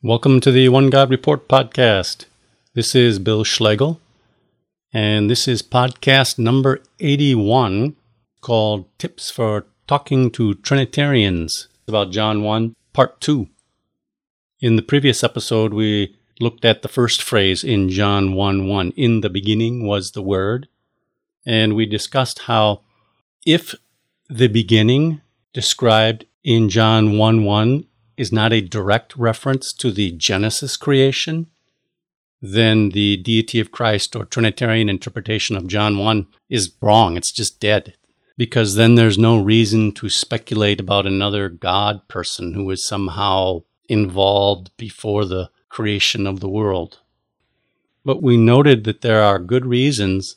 Welcome to the One God Report podcast. This is Bill Schlegel, and this is podcast number 81 called Tips for Talking to Trinitarians about John 1, Part 2. In the previous episode, we looked at the first phrase in John 1 1. In the beginning was the Word. And we discussed how if the beginning described in John 1 1 is not a direct reference to the Genesis creation, then the deity of Christ or Trinitarian interpretation of John 1 is wrong. It's just dead. Because then there's no reason to speculate about another God person who was somehow involved before the creation of the world. But we noted that there are good reasons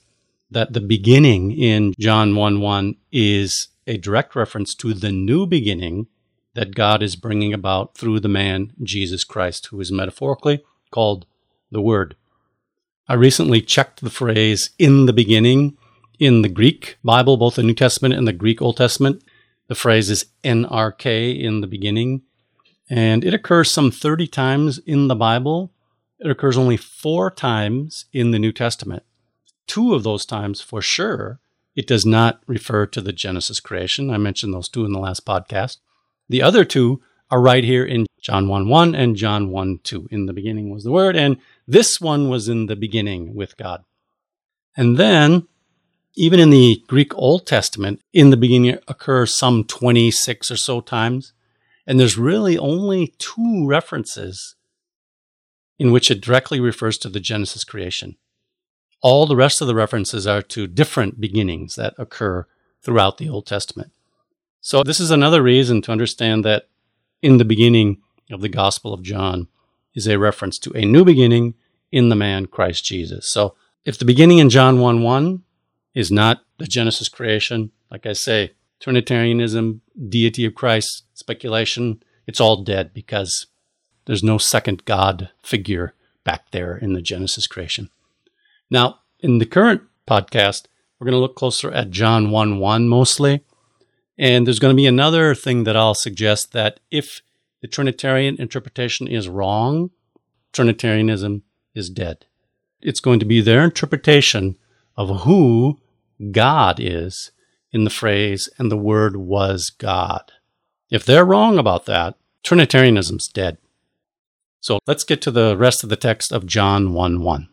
that the beginning in John 1 1 is a direct reference to the new beginning that God is bringing about through the man Jesus Christ, who is metaphorically called the Word. I recently checked the phrase in the beginning in the Greek Bible, both the New Testament and the Greek Old Testament. The phrase is en arche in the beginning, and it occurs some 30 times in the Bible. It occurs only four times in the New Testament. Two of those times, for sure, it does not refer to the Genesis creation. I mentioned those two in the last podcast. The other two are right here in John 1 1 and John 1 2. In the beginning was the Word, and this one was in the beginning with God. And then, even in the Greek Old Testament, in the beginning occurs some 26 or so times. And there's really only two references in which it directly refers to the Genesis creation. All the rest of the references are to different beginnings that occur throughout the Old Testament. So, this is another reason to understand that in the beginning of the Gospel of John is a reference to a new beginning in the man Christ Jesus. So, if the beginning in John 1 1 is not the Genesis creation, like I say, Trinitarianism, deity of Christ, speculation, it's all dead because there's no second God figure back there in the Genesis creation. Now, in the current podcast, we're going to look closer at John 1 1 mostly. And there's going to be another thing that I'll suggest that if the Trinitarian interpretation is wrong, Trinitarianism is dead. It's going to be their interpretation of who God is in the phrase, and the Word was God. If they're wrong about that, Trinitarianism's dead. So let's get to the rest of the text of John 1 1.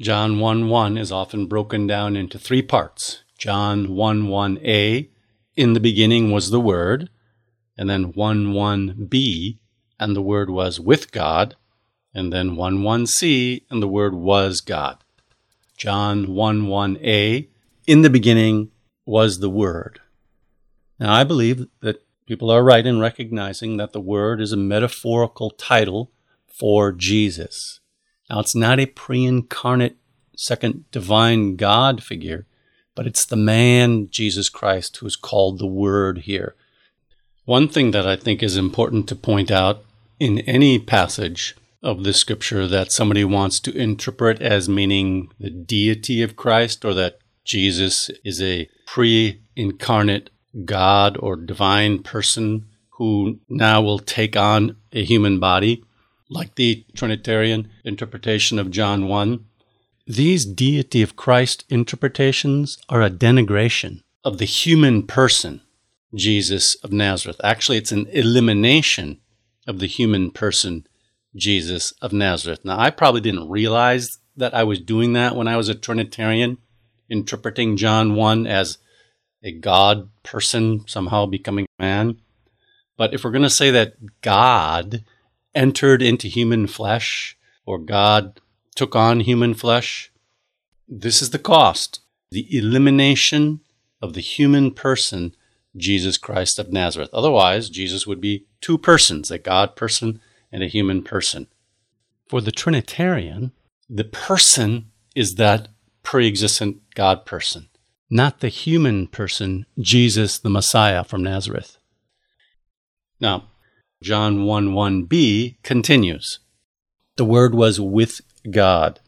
John 1 1 is often broken down into three parts John 1 1a, in the beginning was the Word, and then 1 1b, and the Word was with God, and then 1 1c, and the Word was God. John 1 1a, in the beginning was the Word. Now, I believe that people are right in recognizing that the Word is a metaphorical title for Jesus. Now, it's not a pre incarnate second divine God figure, but it's the man, Jesus Christ, who is called the Word here. One thing that I think is important to point out in any passage of the scripture that somebody wants to interpret as meaning the deity of Christ or that Jesus is a pre incarnate God or divine person who now will take on a human body, like the Trinitarian interpretation of John 1. These deity of Christ interpretations are a denigration of the human person, Jesus of Nazareth. Actually, it's an elimination of the human person, Jesus of Nazareth. Now, I probably didn't realize that I was doing that when I was a Trinitarian, interpreting John 1 as a God person somehow becoming man. But if we're going to say that God entered into human flesh, or God took on human flesh. This is the cost the elimination of the human person, Jesus Christ of Nazareth. Otherwise, Jesus would be two persons a God person and a human person. For the Trinitarian, the person is that pre existent God person, not the human person, Jesus the Messiah from Nazareth. Now, John 1 1b continues The Word was with God.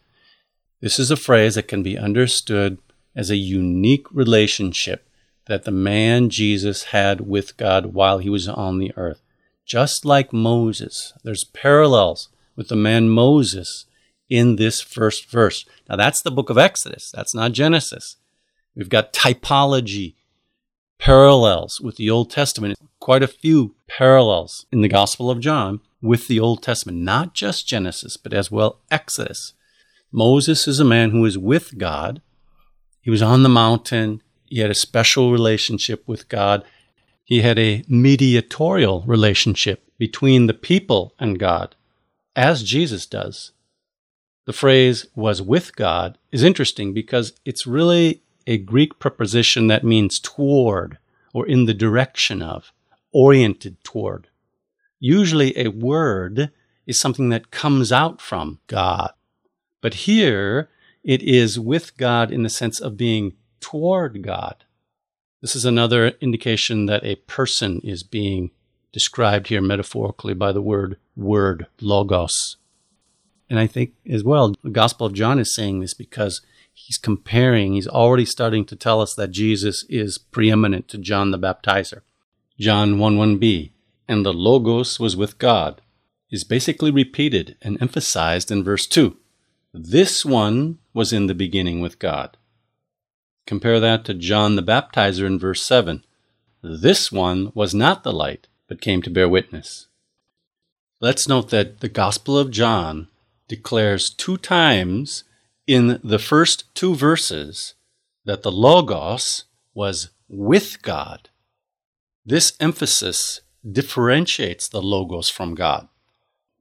This is a phrase that can be understood as a unique relationship that the man Jesus had with God while he was on the earth. just like Moses. There's parallels with the man Moses in this first verse. Now, that's the book of Exodus, that's not Genesis. We've got typology, parallels with the Old Testament, quite a few parallels in the Gospel of John with the Old Testament, not just Genesis, but as well Exodus. Moses is a man who is with God. He was on the mountain. He had a special relationship with God. He had a mediatorial relationship between the people and God, as Jesus does the phrase was with God is interesting because it's really a Greek preposition that means toward or in the direction of, oriented toward. Usually a word is something that comes out from God. But here it is with God in the sense of being toward God. This is another indication that a person is being described here metaphorically by the word word, logos. And I think as well, the Gospel of John is saying this because he's comparing, he's already starting to tell us that Jesus is preeminent to John the Baptizer. John 1 1b, and the Logos was with God, is basically repeated and emphasized in verse 2. This one was in the beginning with God. Compare that to John the Baptizer in verse 7. This one was not the light, but came to bear witness. Let's note that the Gospel of John declares two times in the first two verses that the Logos was with God. This emphasis differentiates the Logos from God.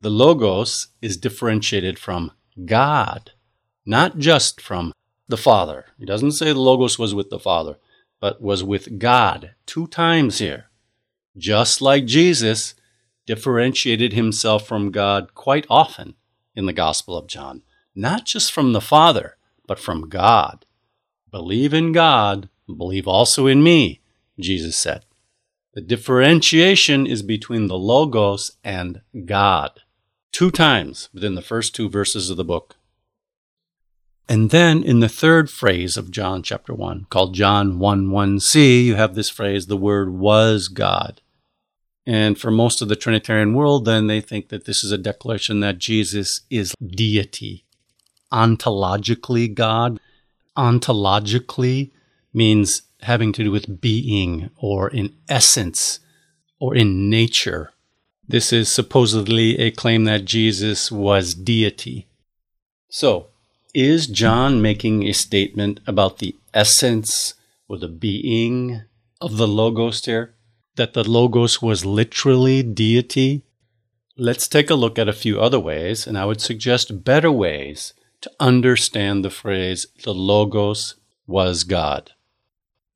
The Logos is differentiated from God, not just from the Father. He doesn't say the Logos was with the Father, but was with God two times here. Just like Jesus differentiated himself from God quite often in the Gospel of John, not just from the Father, but from God. Believe in God, believe also in me, Jesus said. The differentiation is between the Logos and God, two times within the first two verses of the book. And then in the third phrase of John chapter 1, called John 1 1c, you have this phrase, the Word was God. And for most of the Trinitarian world, then they think that this is a declaration that Jesus is deity, ontologically God. Ontologically means having to do with being or in essence or in nature. This is supposedly a claim that Jesus was deity. So, is John making a statement about the essence or the being of the Logos here? that the Logos was literally deity? Let's take a look at a few other ways, and I would suggest better ways to understand the phrase the Logos was God.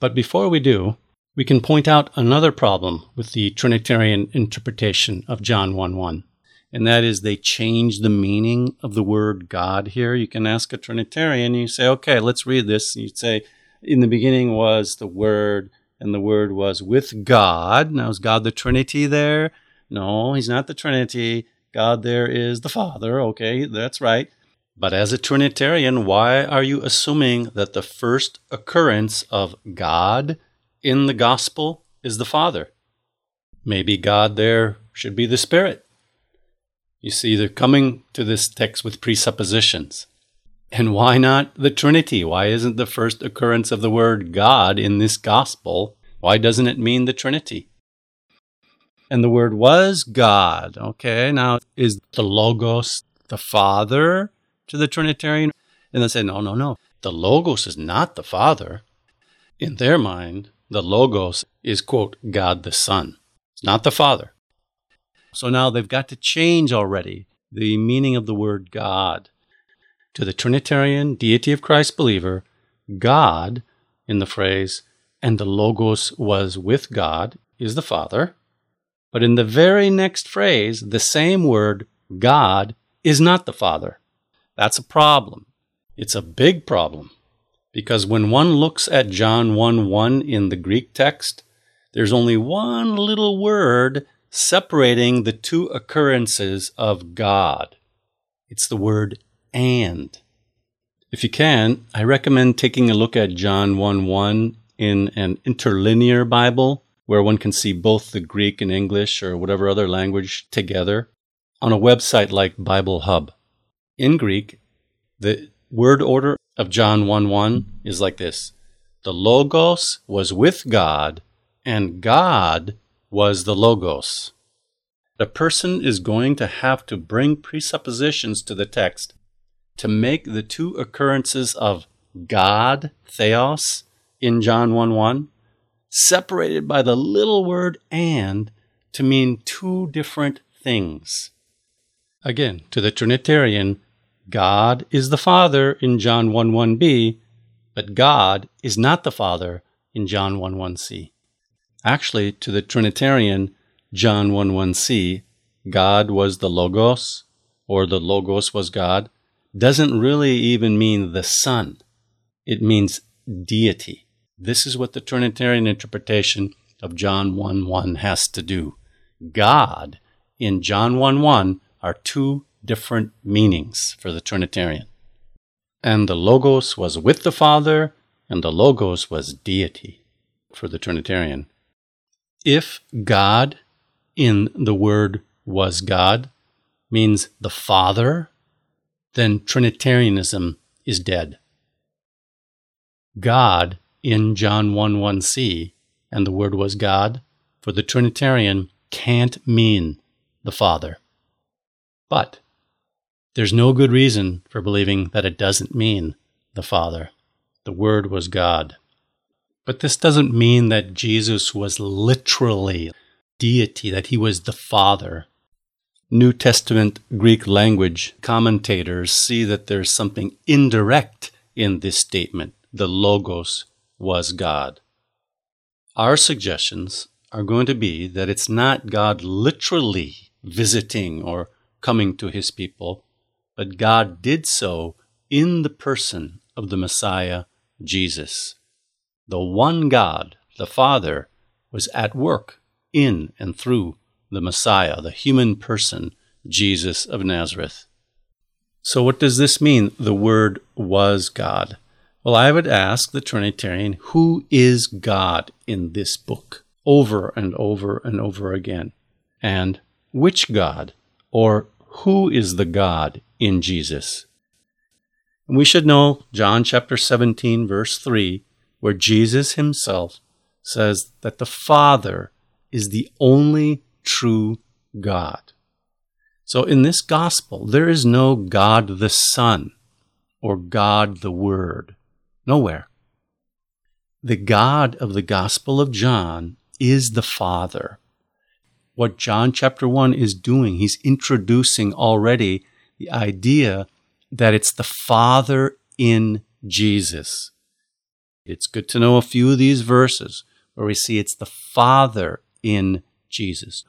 But before we do, we can point out another problem with the Trinitarian interpretation of John 1 1, and that is they change the meaning of the word God here. You can ask a Trinitarian, you say, okay, let's read this. You'd say, in the beginning was the Word, and the Word was with God. Now, is God the Trinity there? No, He's not the Trinity. God there is the Father. Okay, that's right. But as a Trinitarian, why are you assuming that the first occurrence of God in the gospel is the Father? Maybe God there should be the Spirit. You see, they're coming to this text with presuppositions. And why not the Trinity? Why isn't the first occurrence of the word God in this gospel? Why doesn't it mean the Trinity? And the word was God. Okay, now is the Logos the Father to the Trinitarian? And they say, no, no, no. The Logos is not the Father. In their mind, the Logos is, quote, God the Son. It's not the Father. So now they've got to change already the meaning of the word God to the Trinitarian deity of Christ believer, God, in the phrase, and the Logos was with God, is the Father. But in the very next phrase, the same word, God, is not the Father. That's a problem. It's a big problem. Because when one looks at John 1 1 in the Greek text, there's only one little word separating the two occurrences of God. It's the word and. If you can, I recommend taking a look at John 1 1 in an interlinear Bible. where one can see both the Greek and English or whatever other language together on a website like Bible Hub. In Greek, the word order of John 1 1 is like this The Logos was with God, and God was the Logos. A person is going to have to bring presuppositions to the text to make the two occurrences of God, Theos, in John 1 1, separated by the little word and to mean two different things. Again, to the Trinitarian, God is the Father in John 1 1b, but God is not the Father in John 1 1c. Actually, to the Trinitarian, John 1 1c, God was the Logos, or the Logos was God, doesn't really even mean the Son. It means deity. This is what the Trinitarian interpretation of John 1 1 has to do. God in John 1 1 are two different meanings for the Trinitarian. And the Logos was with the Father, and the Logos was deity for the Trinitarian. If God in the word was God means the Father, then Trinitarianism is dead. God in John 1 1c, and the word was God, for the Trinitarian can't mean the Father. But there's no good reason for believing that it doesn't mean the Father. The Word was God. But this doesn't mean that Jesus was literally deity, that he was the Father. New Testament Greek language commentators see that there's something indirect in this statement. The Logos was God. Our suggestions are going to be that it's not God literally visiting or coming to his people, but God did so in the person of the Messiah, Jesus. The one God, the Father, was at work in and through the Messiah, the human person, Jesus of Nazareth. So, what does this mean? The Word was God. Well, I would ask the Trinitarian, who is God in this book? Over and over and over again. And which God, or who is the God in Jesus. And we should know John chapter 17, verse 3, where Jesus himself says that the Father is the only true God. So in this gospel, there is no God the Son or God the Word. Nowhere. The God of the Gospel of John is the Father. What John chapter 1 is doing, he's introducing already the idea that it's the Father in Jesus. It's good to know a few of these verses where we see it's the Father in Jesus.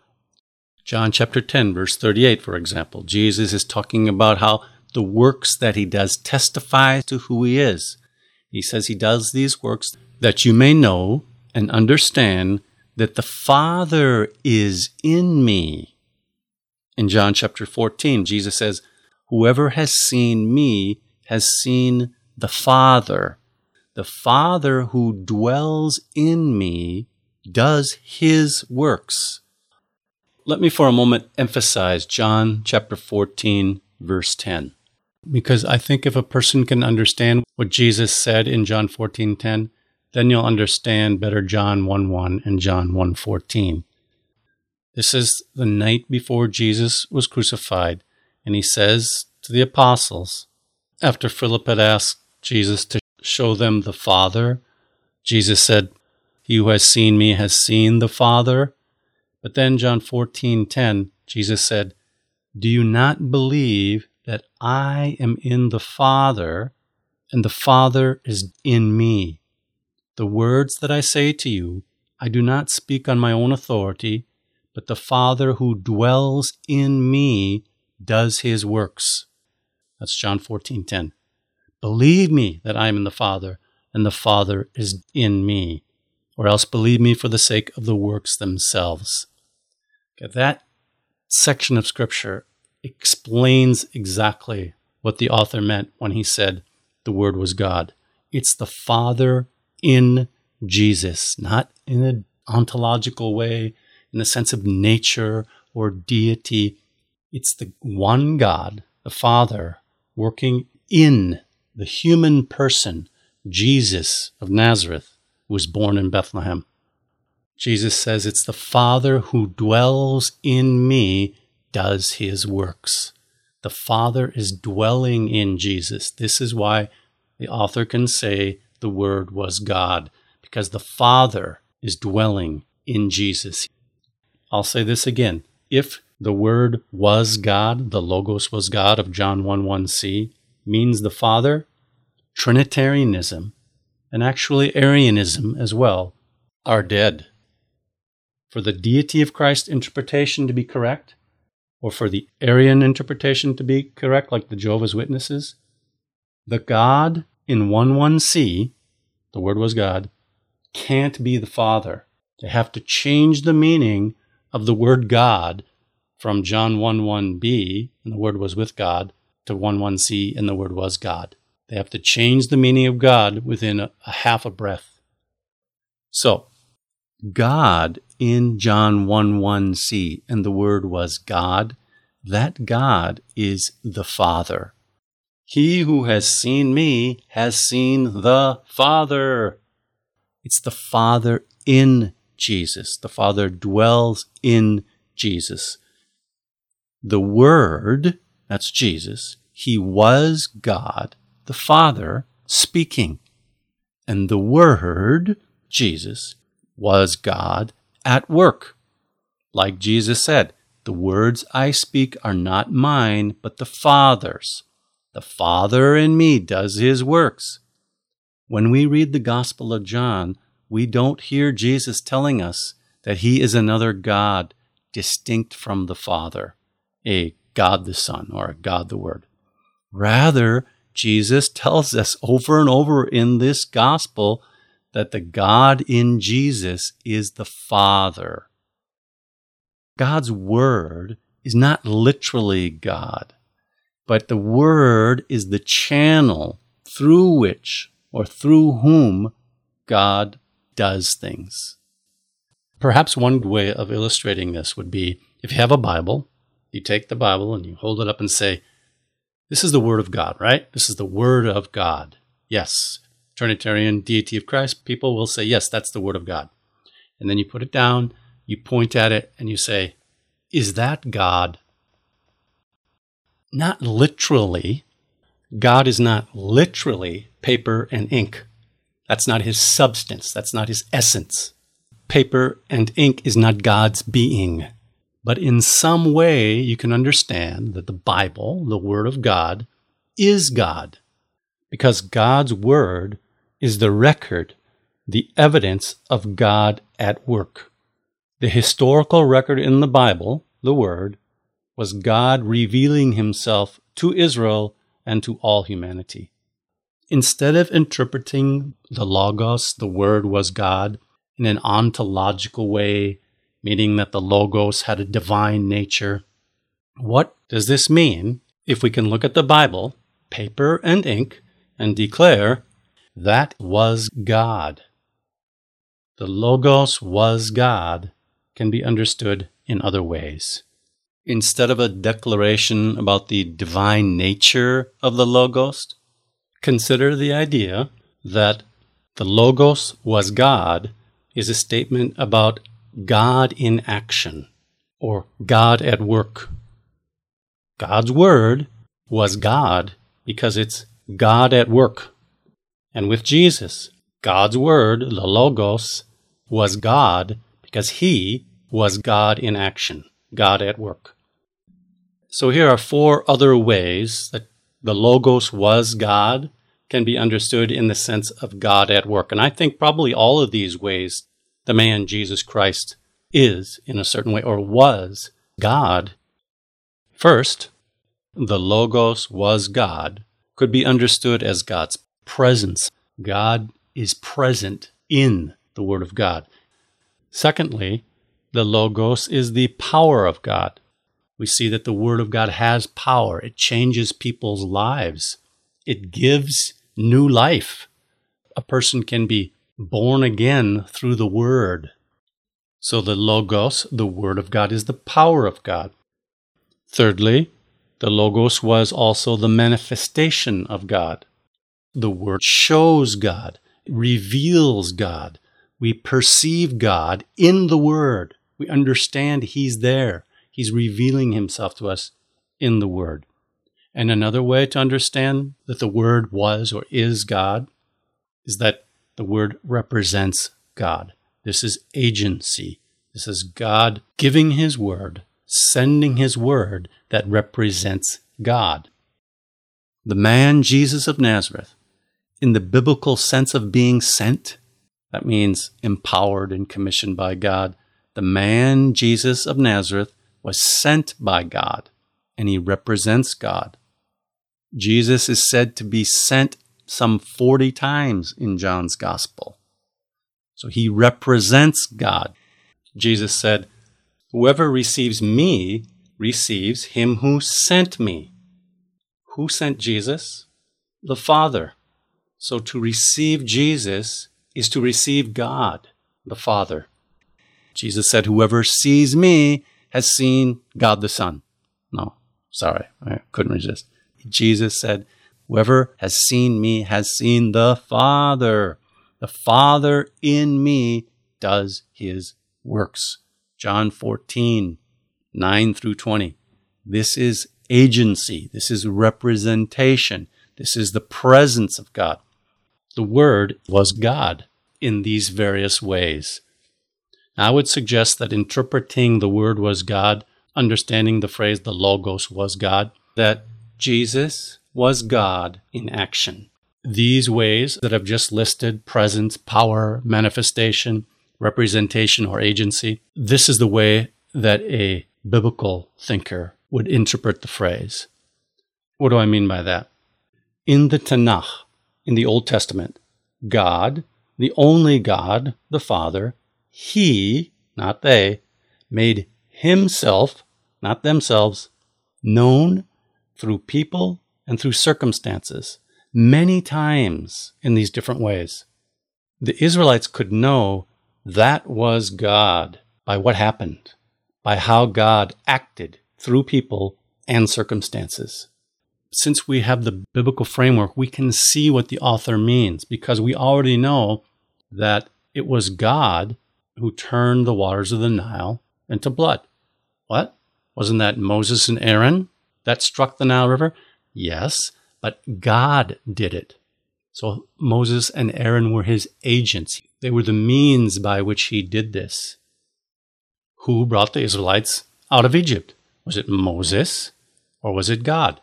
John chapter 10, verse 38, for example, Jesus is talking about how the works that he does testify to who he is. He says he does these works that you may know and understand that the Father is in me. In John chapter 14, Jesus says, Whoever has seen me has seen the Father. The Father who dwells in me does his works. Let me for a moment emphasize John chapter 14, verse 10. Because I think if a person can understand what Jesus said in John 14:10, then you'll understand better John 1 1 and John 1:14. This is the night before Jesus was crucified. And he says to the apostles, after Philip had asked Jesus to show them the Father, Jesus said, He who has seen me has seen the Father. But then, John 14 10, Jesus said, Do you not believe that I am in the Father, and the Father is in me? The words that I say to you, I do not speak on my own authority, but the Father who dwells in me does his works. That's John 14:10. Believe me that I am in the Father and the Father is in me, or else believe me for the sake of the works themselves. Okay, that section of scripture explains exactly what the author meant when he said the word was God. It's the Father in Jesus, not in a ontological way, in the sense of nature or deity. It's the one God, the Father, working in the human person, Jesus of Nazareth, who was born in Bethlehem. Jesus says, It's the Father who dwells in me, does his works. The Father is dwelling in Jesus. This is why the author can say the Word was God, because the Father is dwelling in Jesus. I'll say this again. If the Word was God, the Logos was God of John 1 1c, means the Father, Trinitarianism, and actually Arianism as well, are dead. For the deity of Christ interpretation to be correct, or for the Arian interpretation to be correct, like the Jehovah's Witnesses, the God in 1 1c, the Word was God, can't be the Father. They have to change the meaning of the word God from John 1 1b, and the Word was with God, to 1 1c, and the Word was God. They have to change the meaning of God within a, a half a breath. So, God in John 1 1c, and the Word was God, that God is the Father. He who has seen me has seen the Father. It's the Father in Jesus. The Father dwells in Jesus. The Word, that's Jesus, He was God, the Father, speaking. And the Word, Jesus, was God at work. Like Jesus said, the words I speak are not mine, but the Father's. The Father in me does his works. When we read the Gospel of John, we don't hear Jesus telling us that he is another God distinct from the Father, a God the Son or a God the Word. Rather, Jesus tells us over and over in this Gospel that the God in Jesus is the Father. God's Word is not literally God but the Word is the channel through which or through whom God does things. Perhaps one way of illustrating this would be if you have a Bible, you take the Bible and you hold it up and say, This is the Word of God, right? This is the Word of God. Yes. Trinitarian deity of Christ, people will say, Yes, that's the Word of God. And then you put it down, you point at it, and you say, Is that God? Not literally. God is not literally paper and ink. That's not his substance. That's not his essence. Paper and ink is not God's being. But in some way, you can understand that the Bible, the Word of God, is God. Because God's Word is the record, the evidence of God at work. The historical record in the Bible, the Word, was God revealing himself to Israel and to all humanity. Instead of interpreting the Logos, the Word was God, in an ontological way, meaning that the Logos had a divine nature, what does this mean if we can look at the Bible, paper and ink, and declare that was God? The Logos was God can be understood in other ways instead of a declaration about the divine nature of the Logos, consider the idea that the Logos was God is a statement about God in action or God at work. God's Word was God because it's God at work. And with Jesus, God's Word, the Logos, was God because He was God in action, God at work. So here are four other ways that the Logos was God can be understood in the sense of God at work. And I think probably all of these ways the man Jesus Christ is in a certain way or was God. First, the Logos was God could be understood as God's presence. God is present in the Word of God. Secondly, the Logos is the power of God we see that the Word of God has power. It changes people's lives, it gives new life. A person can be born again through the Word. So the Logos, the Word of God, is the power of God. Thirdly, the Logos was also the manifestation of God. The Word shows God, reveals God. We perceive God in the Word. We understand He's there. He's revealing Himself to us in the Word. And another way to understand that the Word was or is God is that the Word represents God. This is agency. This is God giving His Word, sending His Word that represents God. The man Jesus of Nazareth, in the biblical sense of being sent, that means empowered and commissioned by God. The man Jesus of Nazareth was sent by God, and he represents God. Jesus is said to be sent some 40 times in John's Gospel. So he represents God. Jesus said, Whoever receives me receives him who sent me. Who sent Jesus? The Father. So to receive Jesus is to receive God, the Father. Jesus said, Whoever sees me has seen God the Son. No, sorry, I couldn't resist. Jesus said, Whoever has seen me has seen the Father. The Father in me does his works. John 14, 9 through 20. This is agency. This is representation. This is the presence of God. The Word was God in these various ways. I would suggest that interpreting the Word was God, understanding the phrase the Logos was God, that Jesus was God in action. These ways that I've just listed presence, power, manifestation, representation, or agency this is the way that a biblical thinker would interpret the phrase. What do I mean by that? In the Tanakh, in the Old Testament, God, the only God, the Father, He, not they, made Himself, not themselves, known through people and through circumstances many times in these different ways. The Israelites could know that was God by what happened, by how God acted through people and circumstances. Since we have the biblical framework, we can see what the author means because we already know that it was God who turned the waters of the Nile into blood. What? Wasn't that Moses and Aaron that struck the Nile River? Yes, but God did it. So Moses and Aaron were his agents. They were the means by which he did this. Who brought the Israelites out of Egypt? Was it Moses or was it God?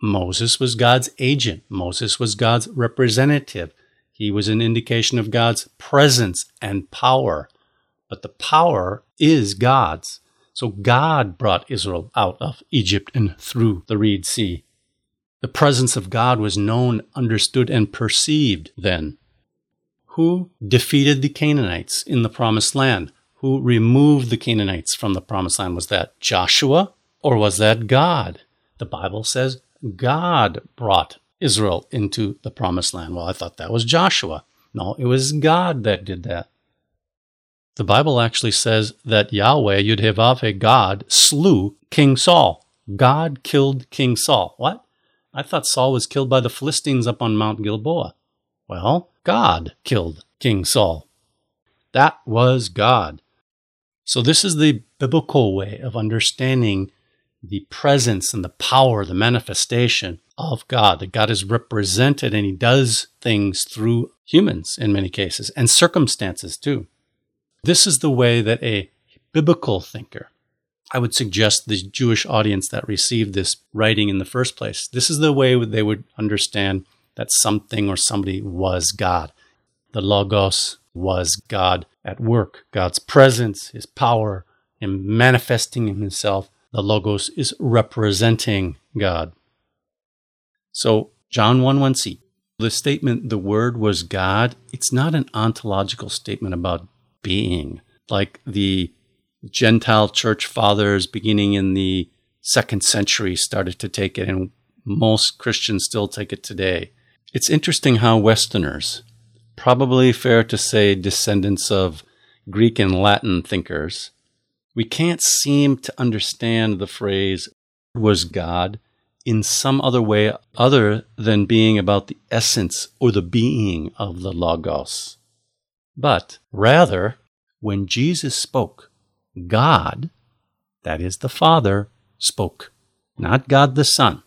Moses was God's agent. Moses was God's representative. He was an indication of God's presence and power. But the power is God's. So God brought Israel out of Egypt and through the Reed Sea. The presence of God was known, understood, and perceived then. Who defeated the Canaanites in the promised land? Who removed the Canaanites from the promised land? Was that Joshua or was that God? The Bible says God brought Israel into the promised land. Well, I thought that was Joshua. No, it was God that did that. The Bible actually says that Yahweh, Yudhevavhe, God, slew King Saul. God killed King Saul. What? I thought Saul was killed by the Philistines up on Mount Gilboa. Well, God killed King Saul. That was God. So, this is the biblical way of understanding the presence and the power, the manifestation of God, that God is represented and He does things through humans in many cases and circumstances too. This is the way that a biblical thinker, I would suggest the Jewish audience that received this writing in the first place, this is the way they would understand that something or somebody was God. The Logos was God at work, God's presence, His power, Him manifesting Himself. The Logos is representing God. So, John 1 1c, the statement, the Word was God, it's not an ontological statement about being. Like the Gentile church fathers beginning in the second century started to take it, and most Christians still take it today. It's interesting how Westerners, probably fair to say descendants of Greek and Latin thinkers, we can't seem to understand the phrase was God in some other way other than being about the essence or the being of the Logos. But rather, when Jesus spoke, God, that is the Father, spoke, not God the Son.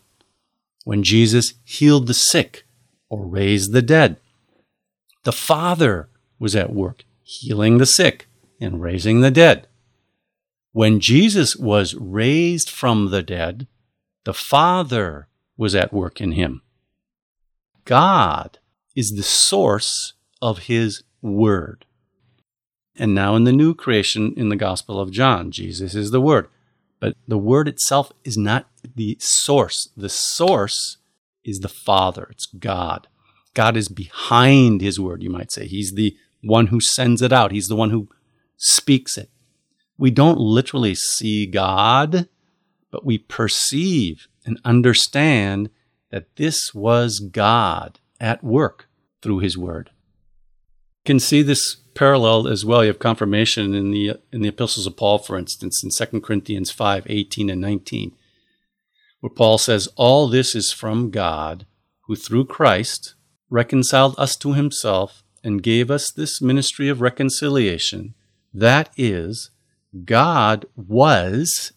When Jesus healed the sick or raised the dead, the Father was at work healing the sick and raising the dead. When Jesus was raised from the dead, the Father was at work in him. God is the source of his word. And now in the new creation in the Gospel of John, Jesus is the word. But the word itself is not the source. The source is the Father, it's God. God is behind his word, you might say. He's the one who sends it out, he's the one who speaks it. We don't literally see God, but we perceive and understand that this was God at work through his word. You can see this parallel as well. You have confirmation in the in the epistles of Paul, for instance, in 2 Corinthians 5, 18 and 19, where Paul says, All this is from God, who through Christ reconciled us to himself and gave us this ministry of reconciliation. That is, God was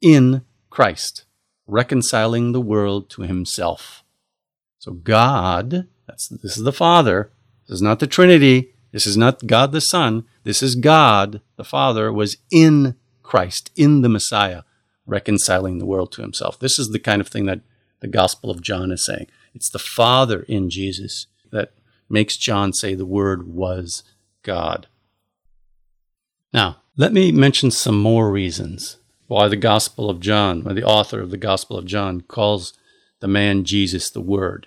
in Christ, reconciling the world to himself. So God, that's this is the Father, this is not the Trinity, this is not God the Son, this is God the Father was in Christ, in the Messiah, reconciling the world to himself. This is the kind of thing that the Gospel of John is saying. It's the Father in Jesus that makes John say the Word was God. Now, let me mention some more reasons why the Gospel of John, why the author of the Gospel of John, calls the man Jesus the Word.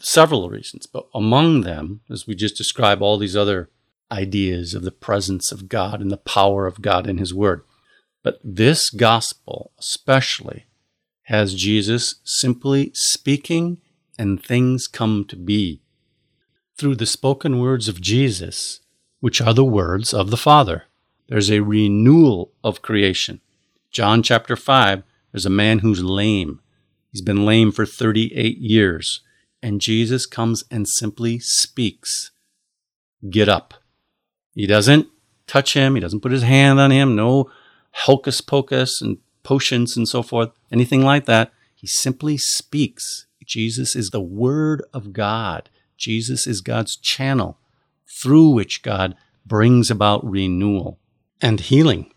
Several reasons, but among them, as we just describe all these other ideas of the presence of God and the power of God in His Word. But this Gospel, especially, has Jesus simply speaking and things come to be. Through the spoken words of Jesus, which are the words of the Father, there's a renewal of creation. John chapter 5, there's a man who's lame. He's been lame for 38 years. And Jesus comes and simply speaks, Get up. He doesn't touch him, he doesn't put his hand on him, no hocus pocus and potions and so forth, anything like that. He simply speaks. Jesus is the Word of God. Jesus is God's channel through which God brings about renewal and healing.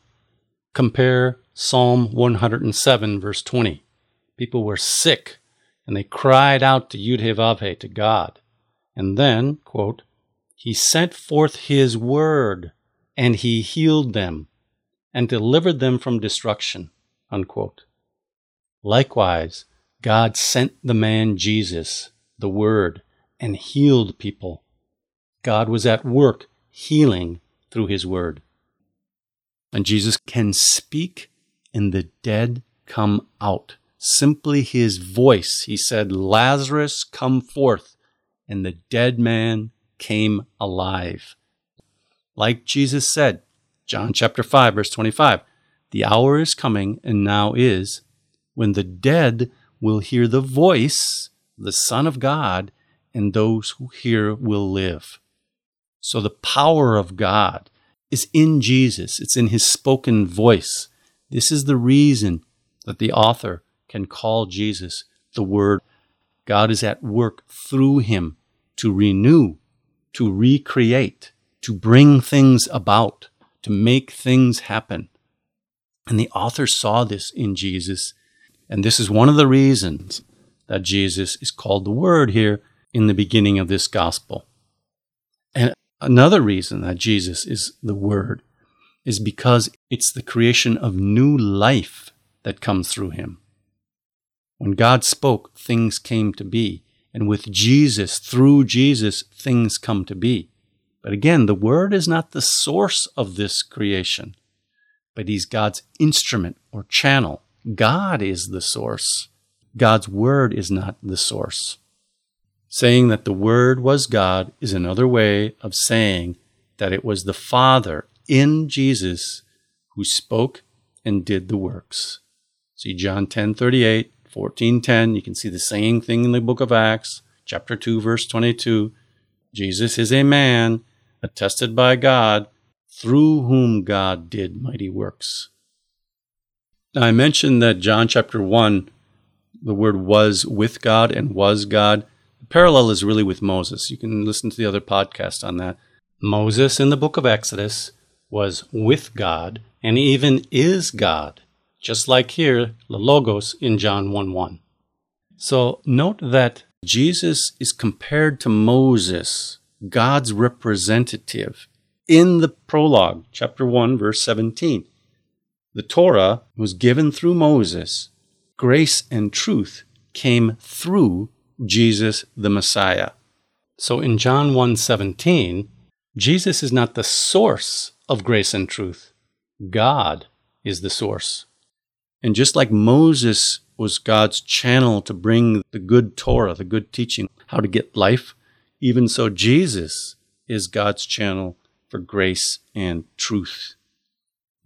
Compare Psalm 107, verse 20. People were sick and they cried out to Yudhevavhe, to God. And then, quote, He sent forth His word and He healed them and delivered them from destruction, unquote. Likewise, God sent the man Jesus, the Word, and healed people. God was at work healing through His Word. And Jesus can speak and the dead come out. Simply his voice, he said, Lazarus, come forth. And the dead man came alive. Like Jesus said, John chapter 5, verse 25, the hour is coming and now is when the dead will hear the voice, the Son of God, and those who hear will live. So the power of God is in Jesus, it's in his spoken voice. This is the reason that the author can call Jesus the Word. God is at work through him to renew, to recreate, to bring things about, to make things happen. And the author saw this in Jesus. And this is one of the reasons that Jesus is called the Word here in the beginning of this gospel. And another reason that Jesus is the Word is because it's the creation of new life that comes through him. When God spoke, things came to be. And with Jesus, through Jesus, things come to be. But again, the Word is not the source of this creation, but He's God's instrument or channel. God is the source. God's Word is not the source. Saying that the Word was God is another way of saying that it was the Father in Jesus who spoke and did the works. See John 10 38, 14 10. You can see the same thing in the book of Acts, chapter 2, verse 22. Jesus is a man attested by God through whom God did mighty works. Now, I mentioned that John chapter 1, the word was with God and was God. The parallel is really with Moses. You can listen to the other podcast on that. Moses in the book of Exodus was with God and even is God, just like here, the Logos in John 1 1. So note that Jesus is compared to Moses, God's representative, in the prologue, chapter 1, verse 17. The Torah was given through Moses. Grace and truth came through Jesus the Messiah. So in John 1:17, Jesus is not the source of grace and truth. God is the source. And just like Moses was God's channel to bring the good Torah, the good teaching, how to get life, even so Jesus is God's channel for grace and truth.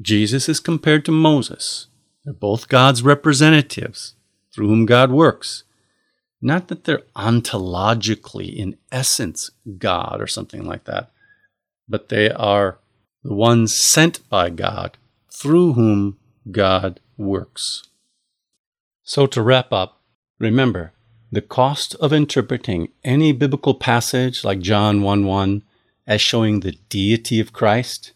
Jesus is compared to Moses. They're both God's representatives through whom God works. Not that they're ontologically, in essence, God or something like that, but they are the ones sent by God through whom God works. So, to wrap up, remember the cost of interpreting any biblical passage like John 1 1 as showing the deity of Christ,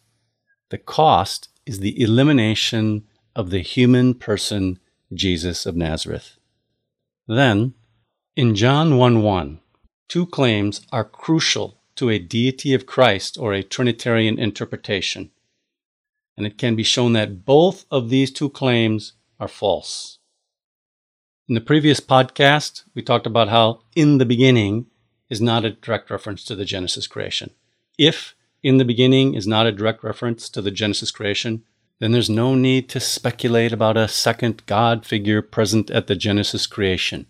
the cost is the elimination of the human person, Jesus of Nazareth. Then, in John 1 1, two claims are crucial to a deity of Christ or a Trinitarian interpretation. And it can be shown that both of these two claims are false. In the previous podcast, we talked about how in the beginning is not a direct reference to the Genesis creation. If in the beginning is not a direct reference to the Genesis creation, then there's no need to speculate about a second God figure present at the Genesis creation.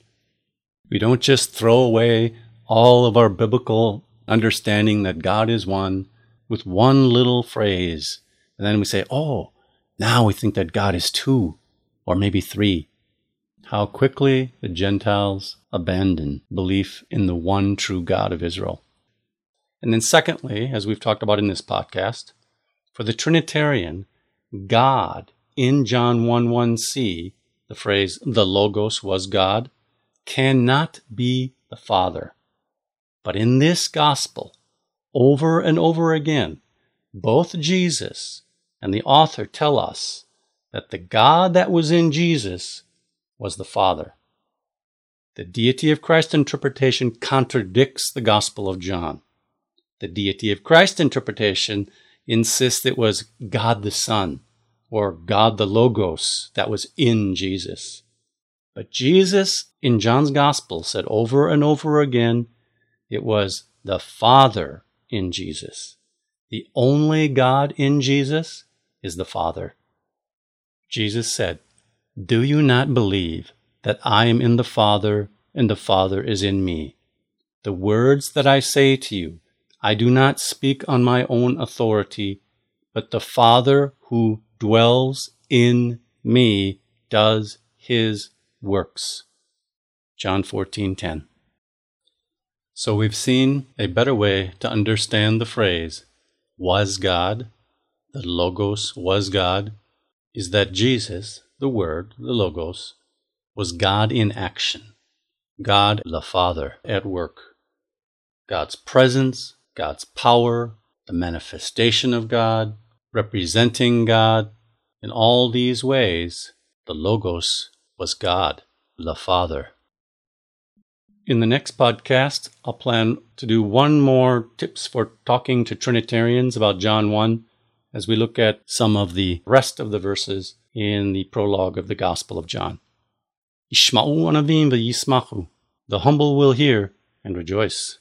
We don't just throw away all of our biblical understanding that God is one with one little phrase, and then we say, oh, now we think that God is two or maybe three. How quickly the Gentiles abandon belief in the one true God of Israel. And then, secondly, as we've talked about in this podcast, for the Trinitarian, God in John 1 1c, the phrase, the Logos was God, cannot be the Father. But in this gospel, over and over again, both Jesus and the author tell us that the God that was in Jesus was the Father. The deity of Christ interpretation contradicts the Gospel of John. The deity of Christ interpretation insists it was God the Son or God the Logos that was in Jesus. But Jesus in John's Gospel said over and over again it was the Father in Jesus. The only God in Jesus is the Father. Jesus said, Do you not believe that I am in the Father and the Father is in me? The words that I say to you, I do not speak on my own authority, but the Father who dwells in me does his works. John 14:10. So we've seen a better way to understand the phrase was God, the logos was God, is that Jesus, the word, the logos, was God in action. God the Father at work. God's presence, God's power, the manifestation of God, representing God. In all these ways, the Logos was God, the Father. In the next podcast, I'll plan to do one more tips for talking to Trinitarians about John 1 as we look at some of the rest of the verses in the prologue of the Gospel of John. Ishma'u anavim v'yismachu. The humble will hear and rejoice.